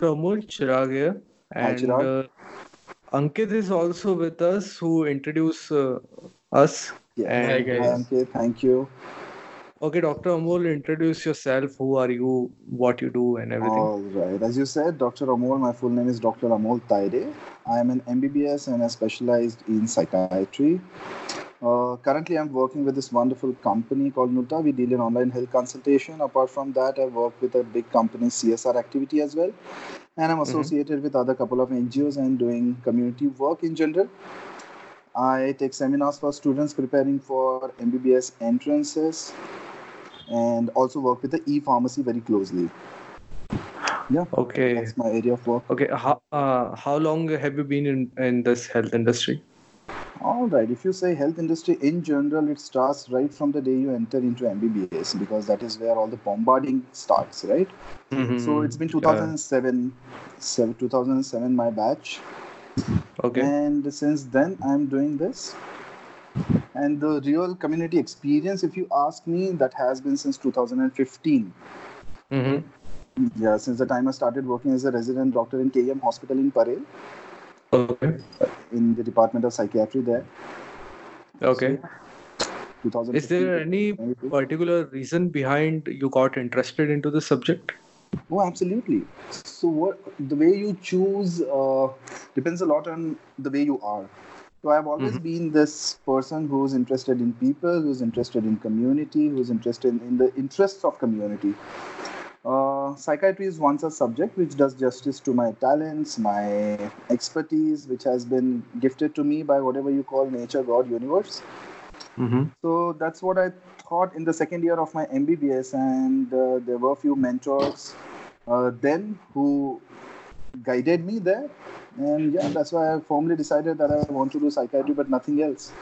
Dr. Amol Chirag here, Hi, and Chirag. uh, Ankit is also with us, who introduce uh, us. Yeah. And Hi, Hi, guys. Ankit. Thank you. okay, Dr. Amol, introduce yourself. Who are you? What you do, and everything. All right. As you said, Dr. Amol, my full name is Dr. Amol Taide. I am an MBBS and I specialized in psychiatry. Uh, currently, I'm working with this wonderful company called Nuta. We deal in online health consultation. Apart from that, I work with a big company CSR activity as well. And I'm associated with other couple of NGOs and doing community work in general. I take seminars for students preparing for MBBS entrances and also work with the e-pharmacy very closely. Yeah, Okay. that's my area of work. Okay. How uh, how long have you been in in this health industry? All right. If you say health industry in general, it starts right from the day you enter into MBBS because that is where all the bombarding starts, right? So it's been Mm-hmm. Yeah. 2007, seven, 2007 my batch, Okay. and since then I'm doing this. And the real community experience, if you ask me, that has been since 2015. Mm-hmm. Yeah, since the time I started working as a resident doctor in KEM Hospital in Parel, Okay. in the Department of Psychiatry there. Okay. So, Is there any particular reason behind you got interested into the subject? Oh, absolutely. So, what the way you choose uh, depends a lot on the way you are. So, I've always Mhm. been this person who's interested in people, who's interested in community, who's interested in the interests of community. Uh, psychiatry is once a subject which does justice to my talents, my expertise, which has been gifted to me by whatever you call nature, God, universe. Mm-hmm. So that's what I thought in the second year of my MBBS, and uh, there were a few mentors uh, then who guided me there. And yeah, that's why I firmly decided that I want to do psychiatry, but nothing else.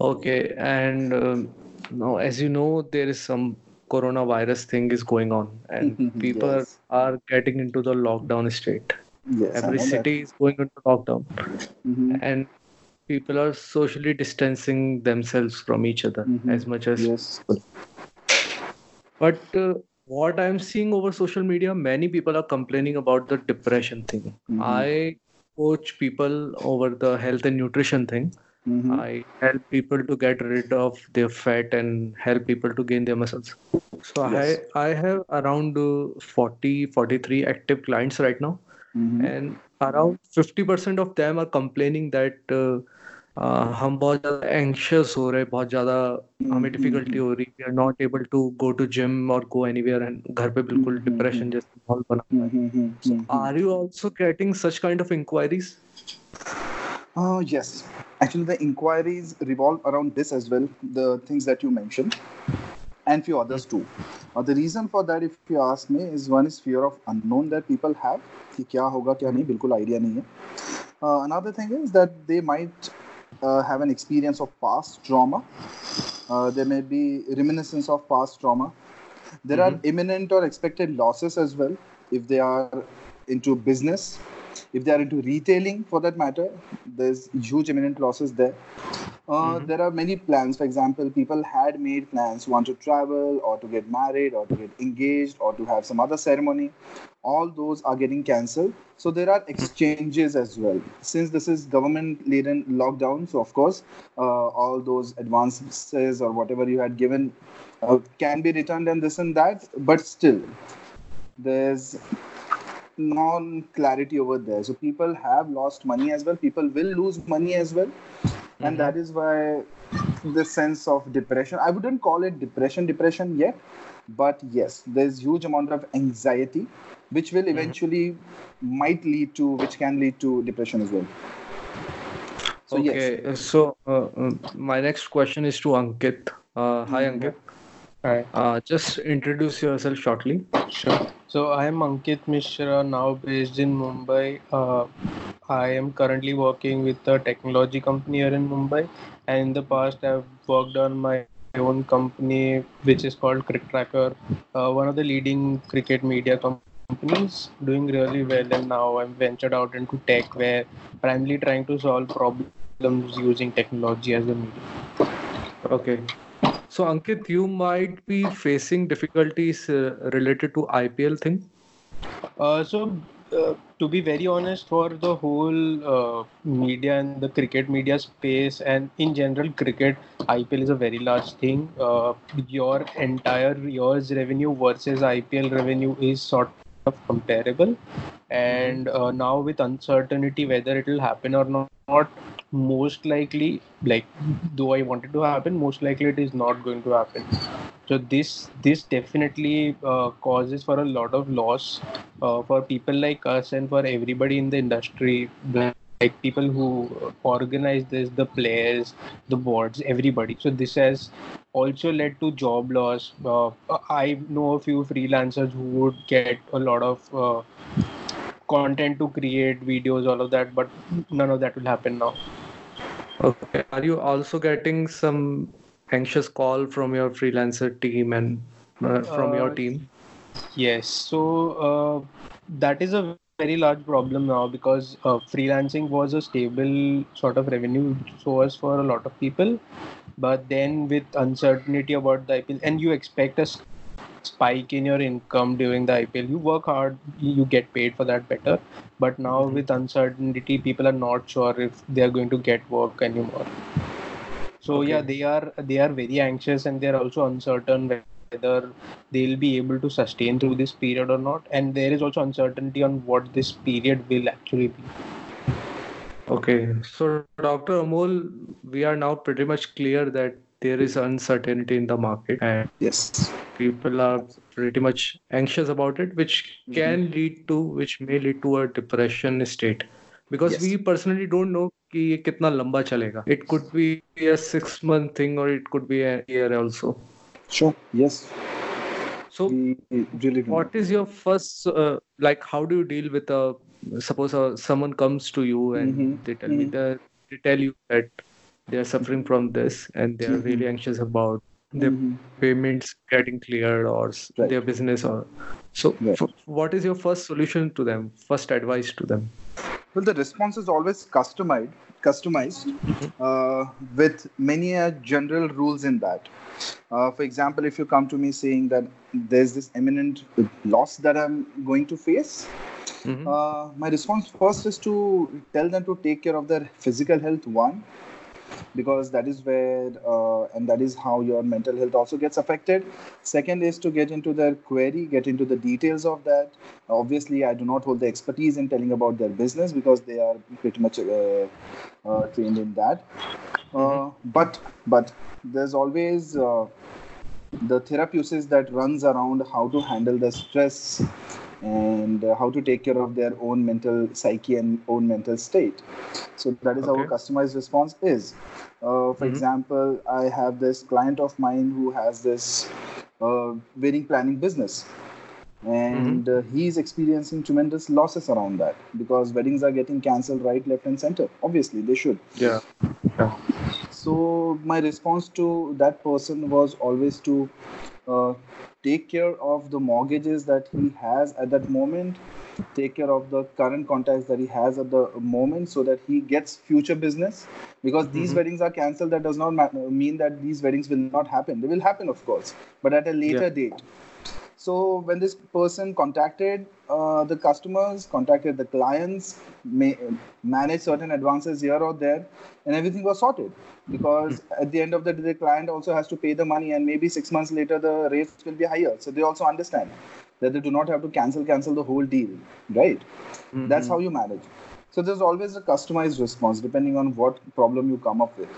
Okay, and um, now as you know, there is some coronavirus thing is going on, and people Yes. are getting into the lockdown state. Yes, Every city is going into lockdown, Mhm, and people are socially distancing themselves from each other Mhm. as much as Yes. But uh, what I'm seeing over social media, many people are complaining about the depression thing. Mhm, I coach people over the health and nutrition thing. mhm. I help people to get rid of their fat and help people to gain their muscles. So Yes. I, I have around uh, 40, 43 active clients right now, Mhm, and around 50% of them are complaining that uh, uh, हम बहुत ज़्यादा anxious हो रहे बहुत ज़्यादा हमें mhm, difficulty हो रही we are not able to go to gym और गो एनीवेयर एंड घर पे बिल्कुल Mhm, डिप्रेशन mhm. जैसा माहौल बना हुआ है mhm, mhm, so mhm. are you also getting such kind of inquiries Uh, yes. Actually, the inquiries revolve around this as well, the things that you mentioned, and few others too. Uh, the reason for that, if you ask me, is one is fear of unknown that people have. कि क्या होगा क्या नहीं बिल्कुल idea नहीं है. Uh, another thing is that they might uh, have an experience of past trauma. Uh, there may be reminiscence of past trauma. There are imminent or expected losses as well if they are into business if they are into retailing for that matter there's huge imminent losses there. Uh, Mhm. there are many plans. For example people had made plans want to travel or to get married or to get engaged or to have some other ceremony. All those are getting cancelled. So there are exchanges as well. Since this is government laden lockdown so of course uh, all those advances or whatever you had given uh, can be returned and this and that but still there's non clarity over there. So people have lost money as well. People will lose money as well. And that is why the sense of depression, I wouldn't call it depression, depression yet, but yes, there's huge amount of anxiety, which will eventually might lead to, which can lead to depression as well. So yes, okay uh, so uh, um, my next question is to ankit uh, hi Mhm. ankit Hi. uh, just introduce yourself shortly Sure. So I am Ankit Mishra, now based in Mumbai. Uh, I am currently working with a technology company here in Mumbai, and in the past I've worked on my own company, which is called Cricket Tracker, uh, one of the leading cricket media companies, doing really well. And now I'm ventured out into tech, where primarily trying to solve problems using technology as a medium. okay so ankit you might be facing difficulties uh, related to ipl thing Uh, so, uh, to be very honest, for the whole uh, media and the cricket media space, and in general, cricket IPL is a very large thing. Uh, your entire year's revenue versus IPL revenue is sort of comparable, and uh, now with uncertainty whether it will happen or not, most likely, like though I want it to happen, most likely it is not going to happen. So this this definitely uh, causes for a lot of loss uh, for people like us and for everybody in the industry like people who organize this the players the boards everybody. So this has also led to job loss. Uh, i know a few freelancers who would get a lot of uh, content to create videos all of that but none of that will happen now okay are you also getting some anxious call from your freelancer team and uh, from your Uh, team? Yes, so uh, that is a very large problem now because uh, freelancing was a stable sort of revenue source for a lot of people. But then, with uncertainty about the IPL, and you expect a spike in your income during the IPL, you work hard, you get paid for that better. But now, Mhm. with uncertainty, people are not sure if they are going to get work anymore. So yeah, they are they are very anxious and they are also uncertain whether they'll be able to sustain through this period or not. And there is also uncertainty on what this period will actually be. Okay, so Dr. Amol, we are now pretty much clear that there is uncertainty in the market and Yes. people are pretty much anxious about it, which Mhm. can lead to, which may lead to a depression state. Because Yes. we personally don't know कि ये कितना लंबा चलेगा. It could be a six month thing or it could be a year also. Sure. Yes. So We really do. what is your first uh, like how do you deal with a suppose uh, someone comes to you and Mhm, they tell me mhm. that they tell you that they are suffering from this and they are Mhm. really anxious about their Mhm. payments getting cleared or Right. their business or so Right. f- what is your first solution to them first advice to them Well, the response is always customized, customized uh, with many uh, general rules in that. Uh, for example, if you come to me saying that there's this imminent loss that I'm going to face, Mhm. uh, my response first is to tell them to take care of their physical health, one, because that is where uh, and that is how your mental health also gets affected. Second is to get into their query get into the details of that. Obviously i do not hold the expertise in telling about their business because they are pretty much uh, uh, trained in that. Uh, but but there's always uh, the therapeusis that runs around how to handle the stress and uh, how to take care of their own mental psyche and own mental state. So that is how a customized response is. Uh, for Mhm. example i have this client of mine who has this uh, wedding planning business. And uh, he's experiencing tremendous losses around that because weddings are getting cancelled right left and center. Obviously they should. Yeah. So my response to that person was always to uh, take care of the mortgages that he has at that moment take care of the current contacts that he has at the moment so that he gets future business because these Mhm. weddings are cancelled that does not ma- mean that these weddings will not happen they will happen of course but at a later Yeah. date so when this person contacted uh, the customers, contacted the clients, may, managed certain advances here or there, and everything was sorted. Because hmm. at the end of the day, the client also has to pay the money, and maybe six months later the rates will be higher. So they also understand that they do not have to cancel cancel the whole deal, right? Hmm, That's hmm. how you manage. So there's always a customized response depending on what problem you come up with.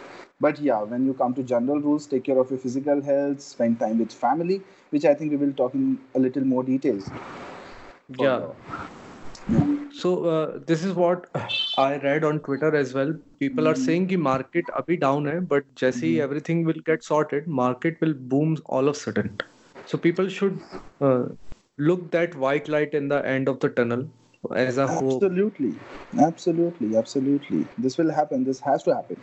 But yeah, when you come to general rules, take care of your physical health, spend time with family, which I think we will talk in a little more details. Yeah. yeah. So uh, this is what I read on Twitter as well. People mm. are hmm. saying the market abhi down hai, but Jesse, mm. everything will get sorted. Market will boom all of a sudden. So people should uh, look that white light in the end of the tunnel as a absolutely absolutely absolutely absolutely this will happen this has to happen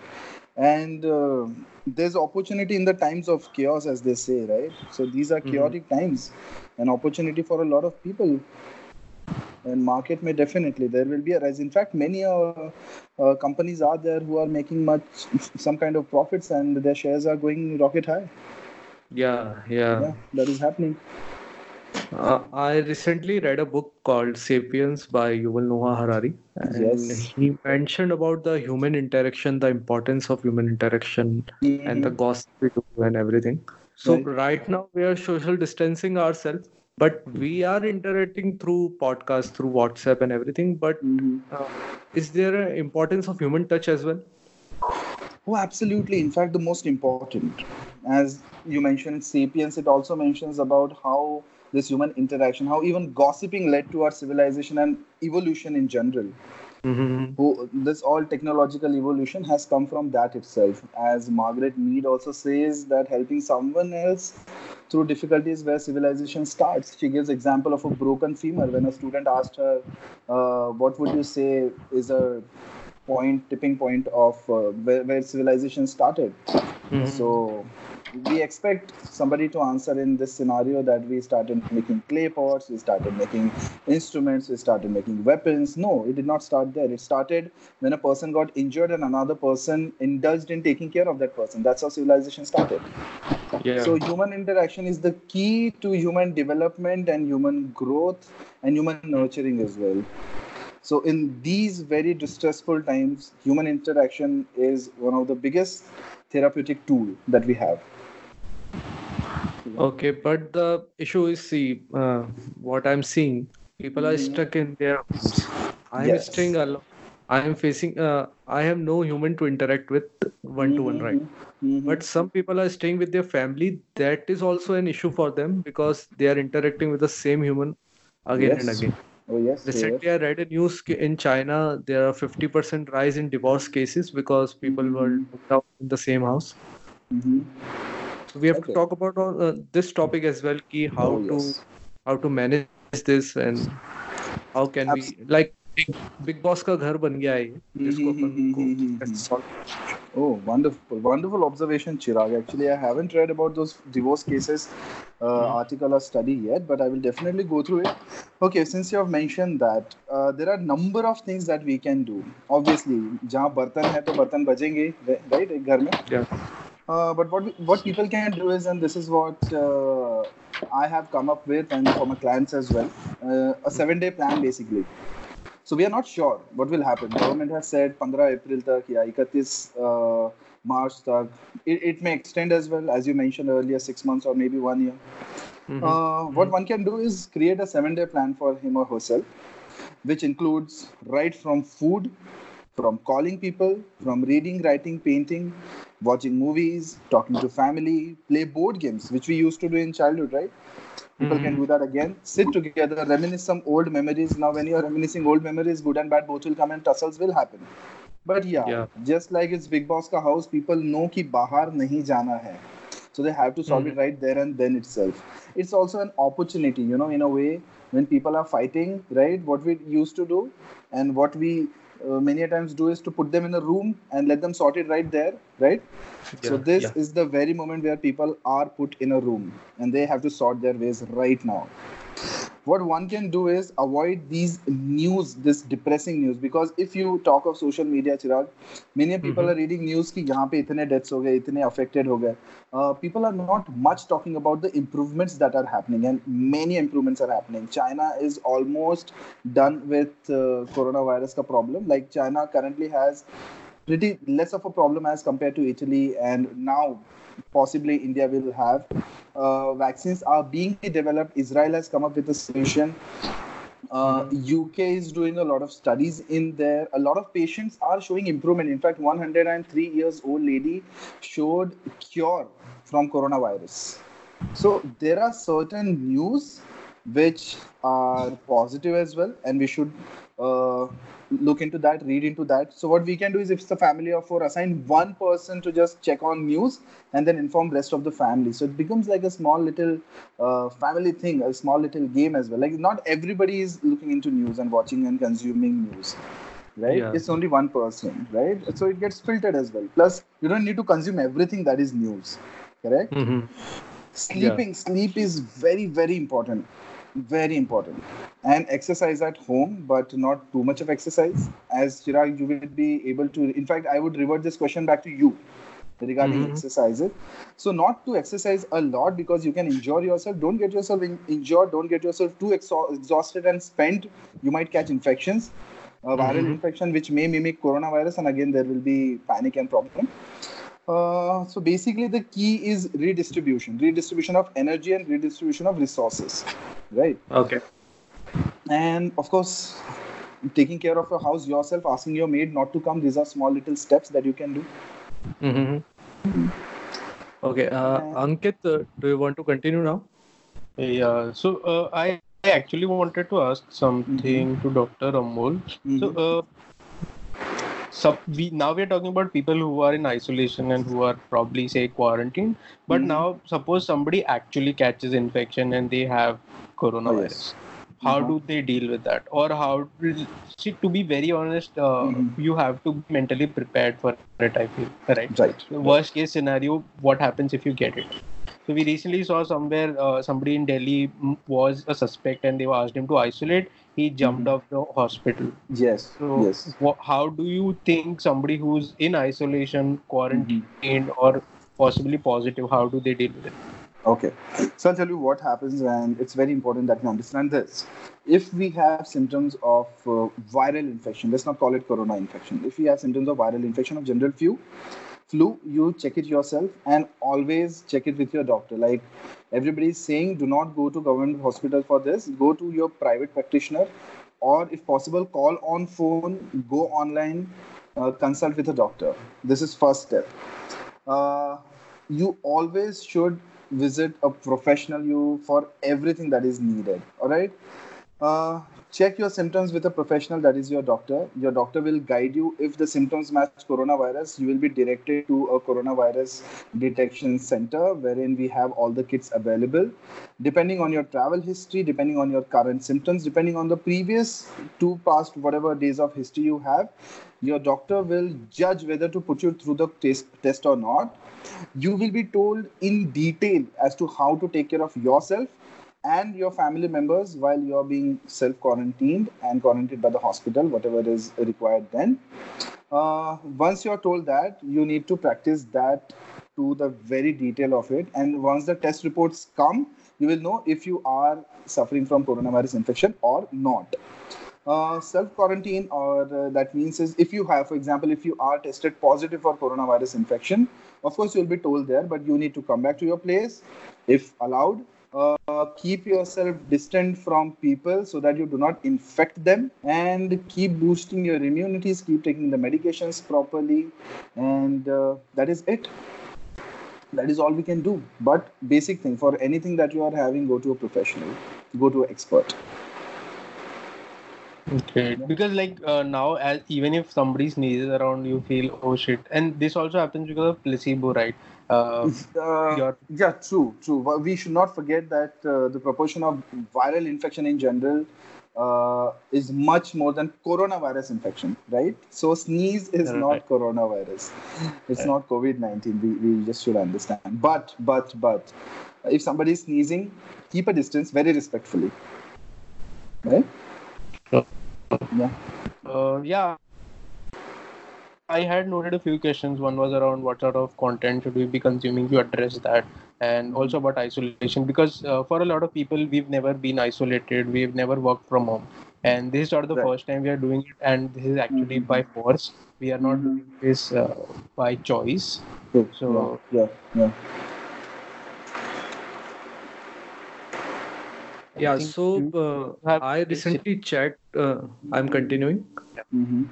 and uh, there's opportunity in the times of chaos, as they say, right? So these are Mhm. chaotic times, an opportunity for a lot of people. And market may definitely there will be a rise. In fact, many uh, uh, companies are there who are making much some kind of profits, and their shares are going rocket high. Yeah, yeah. Yeah, that is happening. Uh, I recently read a book called Sapiens by Yuval Noah Harari, and Yes. he mentioned about the human interaction, the importance of human interaction, and the Mhm. gossip we do and everything. So Right. right now we are social distancing ourselves, but we are interacting through podcasts, through WhatsApp and everything. But Mhm. uh, is there an importance of human touch as well? Oh, absolutely. In fact, the most important. As you mentioned, Sapiens, it also mentions about how this human interaction, how even gossiping led to our civilization and evolution in general. Mm-hmm. Who, this all technological evolution has come from that itself. As Margaret Mead also says, that helping someone else through difficulties where civilization starts. She gives example of a broken femur when a student asked her, uh, "What would you say is a point, tipping point of uh, where, where civilization started?" Mm-hmm. So we expect somebody to answer in this scenario that we started making clay pots, we started making instruments, we started making weapons. No, it did not start there. It started when a person got injured and another person indulged in taking care of that person. That's how civilization started. Yeah. So human interaction is the key to human development and human growth and human nurturing as well. So in these very distressful times, human interaction is one of the biggest therapeutic tool that we have. Okay, but the issue is, see, uh, what I'm seeing, people are Mhm. stuck in their homes. I'm Yes. staying alone. I am facing, uh, I have no human to interact with one to one, right? Mhm. But some people are staying with their family. That is also an issue for them because they are interacting with the same human again and again. Oh yes. Recently, yes. I read a news in China, there are 50% rise in divorce cases because people were Mhm. locked out in the same house. Mhm. We have Okay. to talk about uh, this topic as well, ki how Oh to yes. how to manage this and how can we like big, big boss का घर बन गया है ये, जिसको अपन को Mhm. कैसे solve Oh, wonderful, wonderful observation, Chirag. Actually, I haven't read about those divorce cases uh, Mhm. article or study yet, but I will definitely go through it. Okay, since you have mentioned that, uh, there are number of things that we can do. Obviously, जहाँ बर्तन है तो बर्तन बजेंगे, right? एक घर में. yeah Uh, but what we, what people can do is, and this is what uh, I have come up with, and for my clients as well, uh, a seven-day plan basically. So we are not sure what will happen. Government has said 15 April tak ya 31 March tak. It, it may extend as well, as you mentioned earlier, six months or maybe one year. Mm-hmm. Mm-hmm. What one can do is create a seven-day plan for him or herself, which includes right from food from calling people, from reading, writing, painting, watching movies, talking to family, play board games, which we used to do in childhood, right? People mm-hmm. can do hmm. that again. Sit together, reminisce some old memories. Now, when you're reminiscing old memories, good and bad both will come and tussles will happen. But yeah, yeah. just like it's Bigg Boss ka house, people know ki bahar nahi jana hai. So they have to solve mm-hmm. it hmm. right there and then itself. It's also an opportunity, you know, in a way when people are fighting, right? What we used to do and what we uh, many a times do is to put them in a room and let them sort it right there, right? so this yeah. is the very moment where people are put in a room and they have to sort their ways right now what one can do is avoid these news this depressing news. Because if you talk of social media chirag many people Mhm. are reading news ki yahan pe itne deaths ho gaye itne affected ho gaye. Uh, people are not much talking about the improvements that are happening and many improvements are happening. China is almost done with uh, coronavirus ka problem. Like china currently has pretty less of a problem as compared to Italy, and now possibly India will have. Uh, vaccines are being developed. Israel has come up with a solution. Uh, UK is doing a lot of studies in there. A lot of patients are showing improvement. In fact, 103 years old lady showed cure from coronavirus. So there are certain news which are positive as well, and we should uh, look into that, read into that. So what we can do is, if it's a family of four, assign one person to just check on news and then inform rest of the family. So it becomes like a small little uh, family thing, a small little game as well. Like not everybody is looking into news and watching and consuming news. Right? Yeah. It's only one person, right? So it gets filtered as well. Plus, you don't need to consume everything that is news. Correct? Mhm. sleeping sleep is very very important very important and exercise at home but not too much of exercise as chirag you will be able to in fact i would revert this question back to you regarding Mhm. exercises So not to exercise a lot because you can injure yourself. Don't get yourself in- injured. Don't get yourself too exha- exhausted and spent. You might catch infections, a viral Mhm. infection which may mimic coronavirus, and again there will be panic and problem. Uh, so basically, the key is redistribution, redistribution of energy and redistribution of resources, right? Okay. And of course, taking care of your house yourself, asking your maid not to come. These are small little steps that you can do. Mm-hmm. Okay. Uh, Ankit, uh, do you want to continue now? Yeah. So uh, I I actually wanted to ask something to Dr. Amol. So Mhm. uh, sub, we now we are talking about people who are in isolation and who are probably say quarantined. But Mhm. now suppose somebody actually catches infection and they have coronavirus. How Uh-huh. do they deal with that? Or how see, to be very honest, uh, Mhm. you have to be mentally prepared for it. I feel right. right. The worst case scenario, what happens if you get it? So we recently saw somewhere uh, somebody in Delhi was a suspect and they were asked him to isolate. He jumped Mhm. off the hospital. Yes. So yes. wha- how do you think somebody who's in isolation, quarantined, Mhm. or possibly positive, how do they deal with it? Okay. So I'll tell you what happens, and it's very important that we understand this. If we have symptoms of uh, viral infection, let's not call it corona infection. If we have symptoms of viral infection of general flu, flu, you check it yourself and always check it with your doctor. Like everybody is saying, do not go to government hospital for this. Go to your private practitioner, or if possible, call on phone, go online, uh, consult with a doctor. This is first step. Uh, you always should visit a professional you for everything that is needed all right uh, check your symptoms with a professional that is your doctor. Your doctor will guide you. If the symptoms match coronavirus you will be directed to a coronavirus detection center wherein we have all the kits available. Depending on your travel history depending on your current symptoms depending on the previous two past whatever days of history you have your doctor will judge whether to put you through the test, test or not. You will be told in detail as to how to take care of yourself and your family members while you're being self quarantined and quarantined by the hospital, whatever is required then. Uh, once you're told that, you need to practice that to the very detail of it. And once the test reports come, you will know if you are suffering from coronavirus infection or not. Uh, self quarantine, or uh, that means is if you have, for example, if you are tested positive for coronavirus infection, of course you'll be told there, but you need to come back to your place if allowed. Uh, keep yourself distant from people so that you do not infect them. And keep boosting your immunities. Keep taking the medications properly. And uh, that is it. That is all we can do. But basic thing for anything that you are having go to a professional. Go to an expert. Okay, because like uh, now, as even if somebody sneezes around, you feel oh shit, and this also happens because of placebo, right? Uh, Uh, yeah, true, true. But we should not forget that uh, the proportion of viral infection in general uh, is much more than coronavirus infection, right? So sneeze is Right. not coronavirus. It's Right. not COVID nineteen. We, we just should understand. But but but if somebody is sneezing, keep a distance very respectfully. Right? Sure. Yeah. uh, yeah, I had noted a few questions. One was around what sort of content should we be consuming to address that, and also about isolation because uh, for a lot of people, we've never been isolated, we've never worked from home, and this is sort of the Right. first time we are doing it, and this is actually Mhm. by force. We are not Mhm. doing this uh, by choice. True. So- yeah, yeah. Yeah. think So uh, I recently checked. Uh, I'm continuing. Mm-hmm.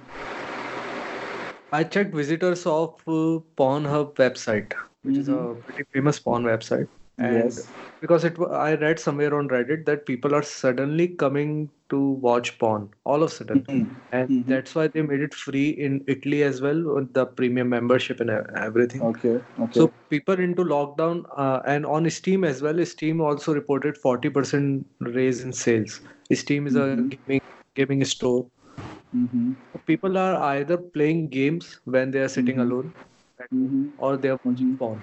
I checked visitors of uh, Pornhub website, which is a Mhm. pretty famous porn website. And Yes. because it, I read somewhere on Reddit that people are suddenly coming to watch porn, all of a sudden, Mhm. and Mhm. that's why they made it free in Italy as well with the premium membership and everything. Okay. Okay. So people into lockdown uh, and on Steam as well. Steam also reported 40% raise in sales. Steam is a gaming gaming store. Mm-hmm. People are either playing games when they are sitting Mhm. alone Mm-hmm. or they are watching Mhm. porn.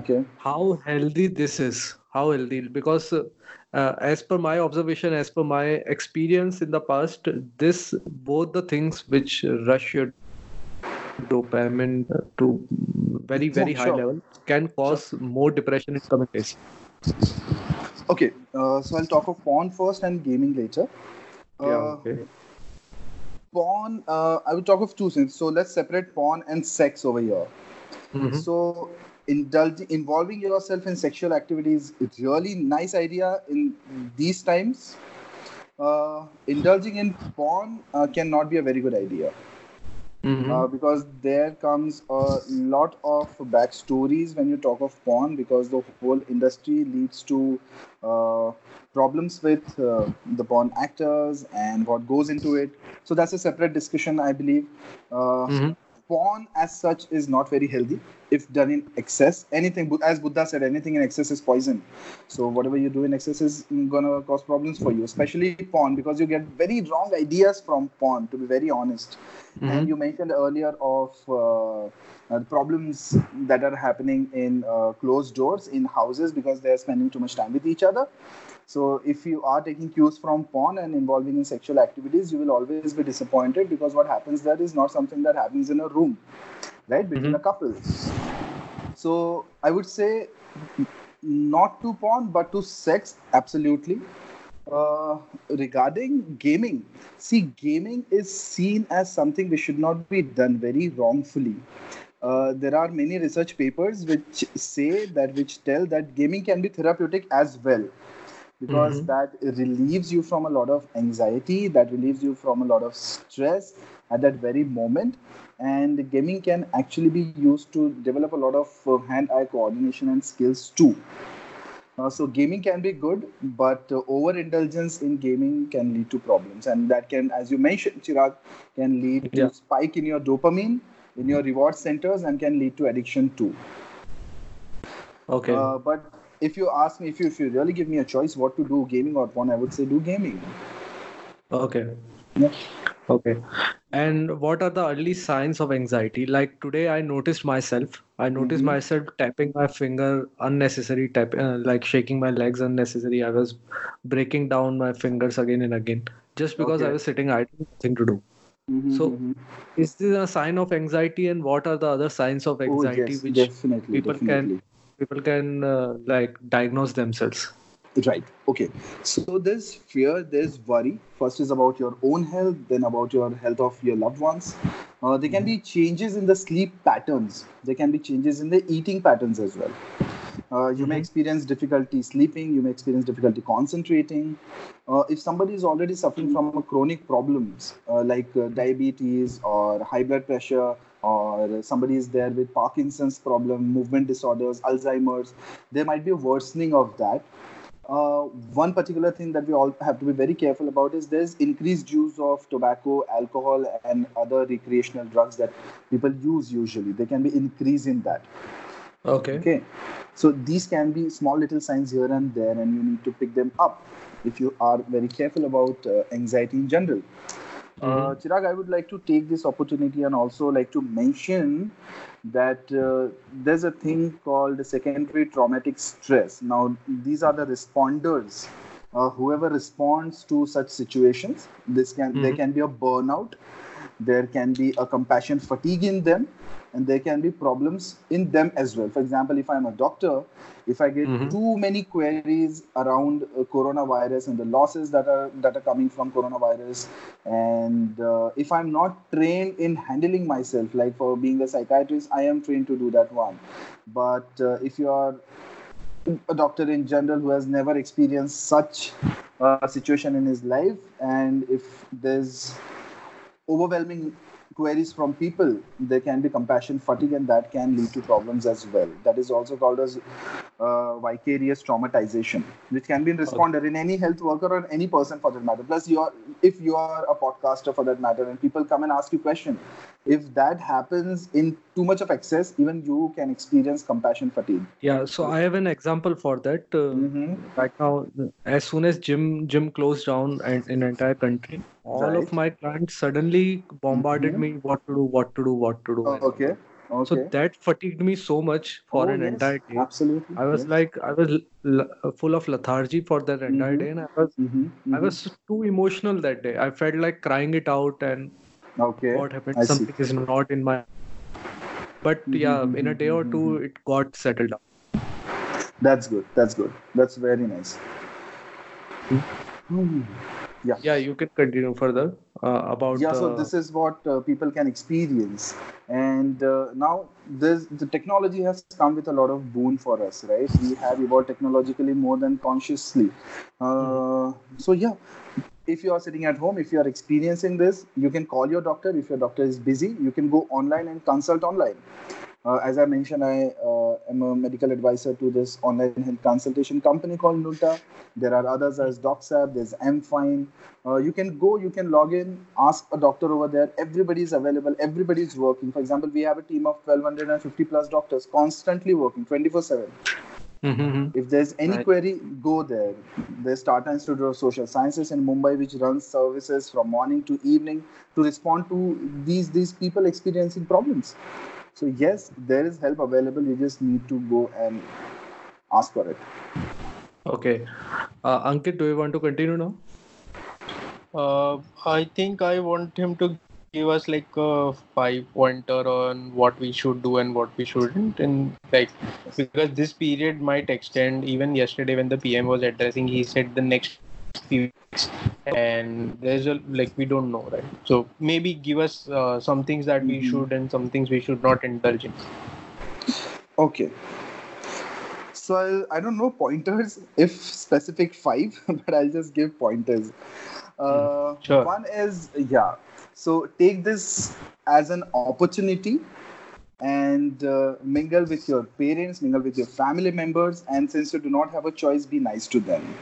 Okay. How healthy this is? How healthy? Because uh, uh, as per my observation, as per my experience in the past, this both the things which Rush should dopamine to very very Yeah, high sure. level can cause more depression in coming days. Okay, uh, so I'll talk of porn first and gaming later. Uh, okay. Porn, uh, I will talk of two things. So let's separate porn and sex over here. Mhm. So indulging, involving yourself in sexual activities it's really nice idea in these times. Uh, indulging in porn uh, cannot be a very good idea. Mhm. uh, because there comes a lot of backstories when you talk of porn because the whole industry leads to uh, problems with uh, the porn actors and what goes into it. So that's a separate discussion i believe. Uh, Mhm. porn as such is not very healthy if done in excess anything as buddha said anything in excess is poison so whatever you do in excess is gonna cause problems for you especially porn because you get very wrong ideas from porn to be very honest Mhm. and you mentioned earlier of uh, uh, problems that are happening in uh, closed doors in houses because they are spending too much time with each other. So if you are taking cues from porn and involving in sexual activities, you will always be disappointed because what happens there is not something that happens in a room, right, between Mhm. a couple. So I would say not to porn, but to sex, absolutely. Uh, regarding gaming, see, gaming is seen as something which should not be done very wrongfully. Uh, there are many research papers which say that which tell that gaming can be therapeutic as well because Mhm. that relieves you from a lot of anxiety that relieves you from a lot of stress at that very moment and gaming can actually be used to develop a lot of uh, hand-eye coordination and skills too uh, so gaming can be good, but uh, overindulgence in gaming can lead to problems, and that can, as you mentioned, Chirag, can lead to Yeah. spike in your dopamine, in your reward centers, and can lead to addiction too. Okay. Uh, but if you ask me, if you if you really give me a choice, what to do, gaming or porn, I would say do gaming. Okay. Yeah. Okay. And what are the early signs of anxiety? Like today, I noticed myself. I noticed Mhm. myself tapping my finger unnecessary, tap, uh, like shaking my legs unnecessary. I was breaking down my fingers again and again just because I was sitting idle, nothing to do. So, Mhm. Is this a sign of anxiety? And what are the other signs of oh anxiety yes, which definitely, people can people can uh, like diagnose themselves? Right. Okay. So there's fear, there's worry. First is about your own health, then about your health of your loved ones. Uh, there can be changes in the sleep patterns. There can be changes in the eating patterns as well. Uh, you may Mhm. experience difficulty sleeping. You may experience difficulty concentrating. Uh, if somebody is already suffering from a chronic problems uh, like uh, diabetes or high blood pressure, or somebody is there with Parkinson's problem, movement disorders, Alzheimer's, there might be a worsening of that uh, one particular thing that we all have to be very careful about is there's increased use of tobacco, alcohol, and other recreational drugs that people use usually. There can be increase in that. Okay. Okay, so these can be small little signs here and there, and you need to pick them up if you are very careful about uh, anxiety in general. Uh, Chirag, I would like to take this opportunity and also like to mention that uh, there's a thing called secondary traumatic stress. Now, these are the responders. Uh, whoever responds to such situations, this can there Mhm. can be a burnout, there can be a compassion fatigue in them, and there can be problems in them as well. For example, if I'm a doctor, if I get Mhm. too many queries around uh, coronavirus and the losses that are that are coming from coronavirus, and uh, if I'm not trained in handling myself, like for being a psychiatrist, I am trained to do that one. But uh, if you are a doctor in general who has never experienced such a situation in his life, and if there's overwhelming queries from people, there can be compassion fatigue, and that can lead to problems as well. That is also called as uh, vicarious traumatization, which can be in responder in any health worker or any person for that matter. Plus, you are if you are a podcaster for that matter, and people come and ask you question, if that happens in too much of excess, even you can experience compassion fatigue. Yeah, so I have an example for that. Uh, Mm-hmm. right now, as soon as gym gym closed down and in entire country, all Right. of my clients suddenly bombarded Mhm. me what to do, what to do, what to do. Oh, all. okay. So that fatigued me so much for oh, an yes. entire day. Absolutely. I was yes. like, I was l- full of lethargy for that entire Mhm. day, and I was Mm-hmm. I was too emotional that day. I felt like crying it out, and Okay. what happened? I see. Something is not in my but mm-hmm, yeah mm-hmm, in a day or two mm-hmm. it got settled down That's good. That's good. That's very nice. Hmm. hmm. Yeah. yeah you can continue further uh, about yeah so this is what uh, people can experience. And uh, now this the technology has come with a lot of boon for us right? We have evolved technologically more than consciously. Uh, so yeah if you are sitting at home if you are experiencing this you can call your doctor. If your doctor is busy you can go online and consult online as I mentioned, I uh, am a medical advisor to this online health consultation company called Nulta. There are others as DocsApp, there's MFine. Uh, you can go, you can log in, ask a doctor over there. Everybody is available, everybody is working. For example, we have a team of 1250 plus doctors constantly working 24 7. Mhm. If there's any Right. query, go there. There's Tata Institute of Social Sciences in Mumbai, which runs services from morning to evening to respond to these these people experiencing problems. So yes, there is help available. You just need to go and ask for it. okay uh, ankit do you want to continue now Uh, I think I want him to give us like a five pointer on what we should do and what we shouldn't, and like because this period might extend. Even yesterday, when the PM was addressing, he said the next few weeks, and there's a like we don't know, right? So maybe give us uh, some things that we Mhm. should and some things we should not indulge in. Okay. So I'll, I don't know pointers if specific five, but I'll just give pointers. Uh, Sure. One is yeah. So take this as an opportunity and uh, mingle with your parents, mingle with your family members, and since you do not have a choice, be nice to them.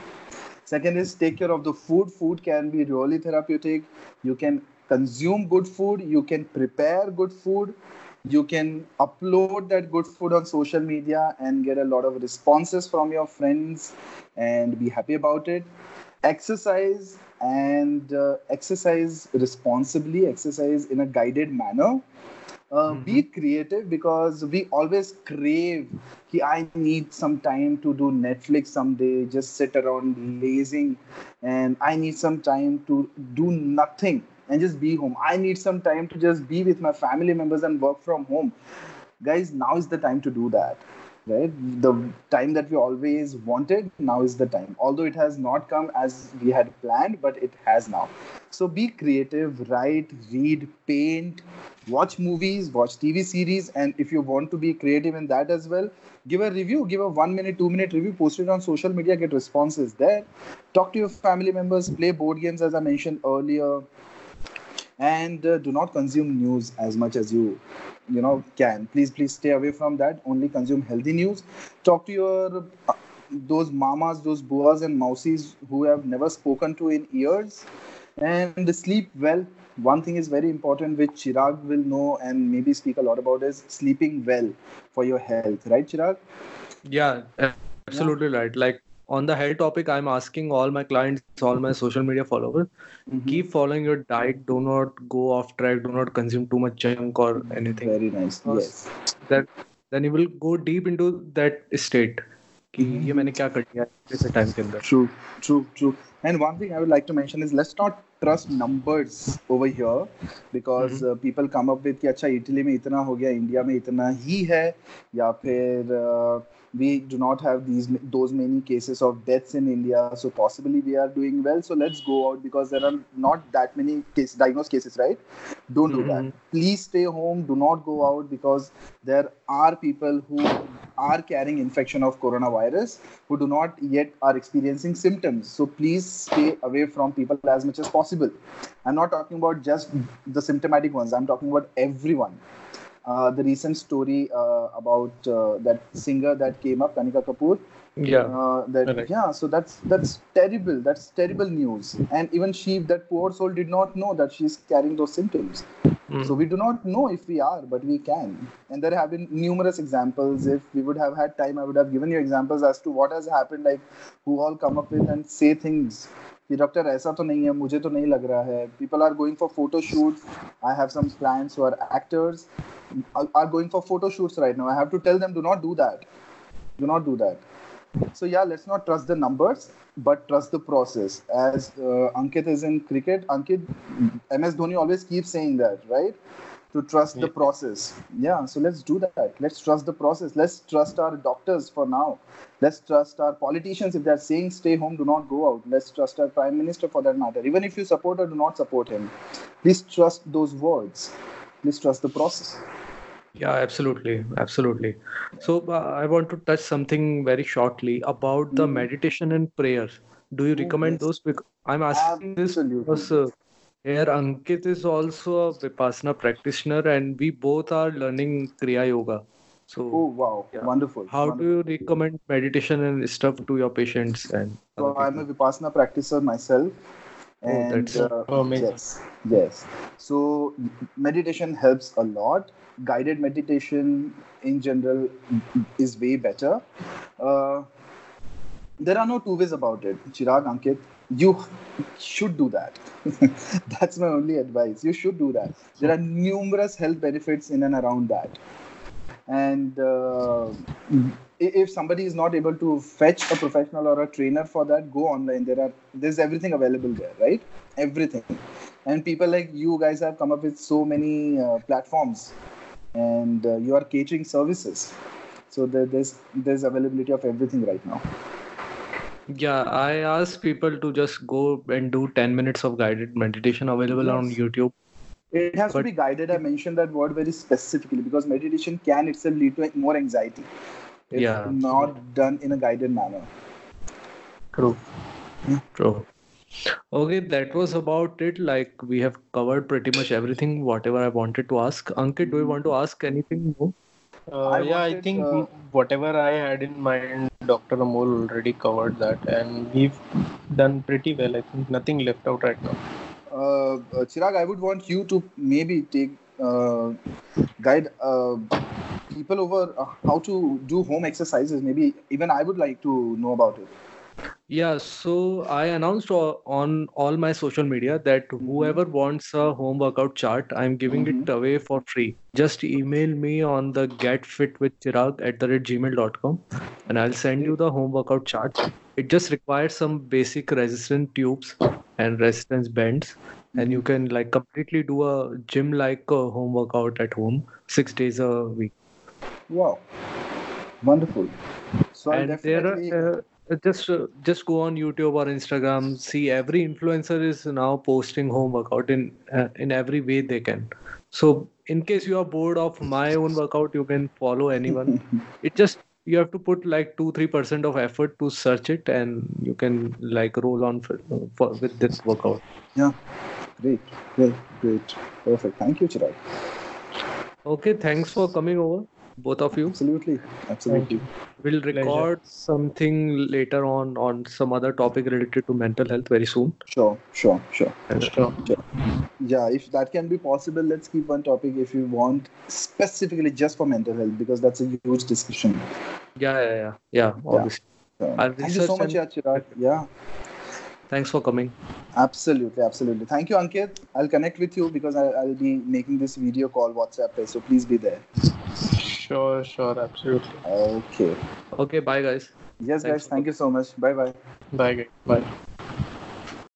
Second is take care of the food. Food can be really therapeutic. You can consume good food. You can prepare good food. You can upload that good food on social media and get a lot of responses from your friends and be happy about it. Exercise and uh, exercise responsibly, exercise in a guided manner. Uh, Be creative because we always crave I need some time to do Netflix someday, just sit around lazing, and I need some time to do nothing and just be home. I need some time to just be with my family members and work from home. Guys, now is the time to do that. Right? The time that we always wanted, now is the time. Although it has not come as we had planned, but it has now. So be creative, write, read, paint, watch movies, watch TV series, and if you want to be creative in that as well, give a review, give a one minute, two minute review, post it on social media, get responses there. Talk to your family members, play board games as I mentioned earlier, and uh, do not consume news as much as you you know can. Please, please stay away from that. Only consume healthy news. Talk to your uh, those mamas, those boas and mousies who have never spoken to in years, and sleep well. One thing is very important, which Chirag will know and maybe speak a lot about, is sleeping well for your health. Right, Chirag? Yeah, absolutely right. Like on the health topic, I'm asking all my clients, all my social media followers, Mhm. keep following your diet. Do not go off track. Do not consume too much junk or anything. Very nice. Yes. That then you will go deep into that state. कि ये मैंने क्या कर दिया इतने time के अंदर। True true true and one thing I would like to mention is let's not trust numbers over here because people come up with कि अच्छा इटली में इतना हो गया इंडिया में इतना ही है या फिर we do not have these those many cases of deaths in India so possibly we are doing well so let's go out because there are not that many case diagnose cases right don't do that. Mhm. please stay home. Do not go out because there are people who are carrying infection of coronavirus who do not yet are experiencing symptoms. So please stay away from people as much as possible. I'm not talking about just the symptomatic ones. I'm talking about everyone. Uh, the recent story uh, about uh, that singer that came up kanika kapoor Yeah. uh, that Correct. yeah so that's that's terrible that's terrible news and even she that poor soul did not know that she's carrying those symptoms Mm. so we do not know if we are but we can and there have been numerous examples if we would have had time i would have given you examples as to what has happened like who all come up with and say things कि doctor ऐसा तो नहीं है मुझे तो नहीं लग रहा है people are going for photo shoots I have some clients who are actors are going for photo shoots right now I have to tell them do not do that do not do that so yeah let's not trust the numbers but trust the process as uh, ankit is in cricket ankit ms dhoni always keeps saying that right to trust the process. Yeah, so let's do that. Let's trust the process. Let's trust our doctors for now. Let's trust our politicians if they're saying stay home, do not go out. Let's trust our prime minister for that matter. Even if you support or do not support him, please trust those words. Please trust the process. Yeah, absolutely, absolutely. So uh, I want to touch something very shortly about the Mhm. meditation and prayer. Do you Oh, recommend yes. those? Because I'm asking this Absolutely. because uh, here Ankit is also a Vipassana practitioner, and we both are learning Kriya Yoga. So Oh, wow. Yeah. Wonderful. how wonderful. do you recommend meditation and stuff to your patients and So I'm a? Vipassana practitioner myself. Oh, that's- uh, Oh, amazing. yes, yes. So meditation helps a lot. Guided meditation in general is way better. Uh, there are no two ways about it. Chirag Ankit, you should do that. That's my only advice. You should do that. There are numerous health benefits in and around that. And uh, if somebody is not able to fetch a professional or a trainer for that, go online. There are there's everything available there, right? Everything. And people like you guys have come up with so many uh, platforms, and uh, you are catering services. So there, there's there's availability of everything right now. Yeah, I ask people to just go and do 10 minutes of guided meditation available on YouTube. It has to be guided. I mentioned that word very specifically because meditation can itself lead to more anxiety if Yeah. not done in a guided manner. True. True. Okay, that was about it. Like we have covered pretty much everything, whatever I wanted to ask. Ankit, do you want to ask anything more? Uh, I yeah, I think uh, whatever I had in mind, Dr. Amol already covered that, and we've done pretty well. I think nothing left out right now. Uh, Chirag, I would want you to maybe take uh, guide uh, people over uh, how to do home exercises. Maybe even I would like to know about it. Yeah, so I announced on all my social media that whoever wants a home workout chart, I'm giving it away for free. Just email me on the getfitwithchirag at the rate gmail.com and I'll send you the home workout chart. It just requires some basic resistance tubes and resistance bands, and you can like completely do a gym like uh, home workout at home six days a week. Wow, wonderful. So I'll and definitely. there are uh, just uh, just go on YouTube or Instagram. See, every influencer is now posting home workout in uh, in every way they can. So, in case you are bored of my own workout, you can follow anyone. it just you have to put like two three percent of effort to search it, and you can like roll on for, for with this workout. Yeah. Great, great, great. Perfect. Thank you, Chirag. Okay, thanks for coming over, both of you. Absolutely, absolutely. We'll record something later on on some other topic related to mental health very soon. Sure, sure, sure. Sure. sure. Yeah, if that can be possible, let's keep one topic if you want, specifically just for mental health, because that's a huge discussion. Yeah, yeah, yeah, yeah. Obviously. So, I'll thank you so much, yeah, Chirag. Yeah, Thanks for coming. absolutely, absolutely. Thank you, Ankit. I'll connect with you because I, I'll be making this video call WhatsApp, so please be there. Sure, sure, absolutely. Okay. Okay, bye, guys. Yes, Thanks guys. Thank you so much. Bye bye. Bye, guys. Bye.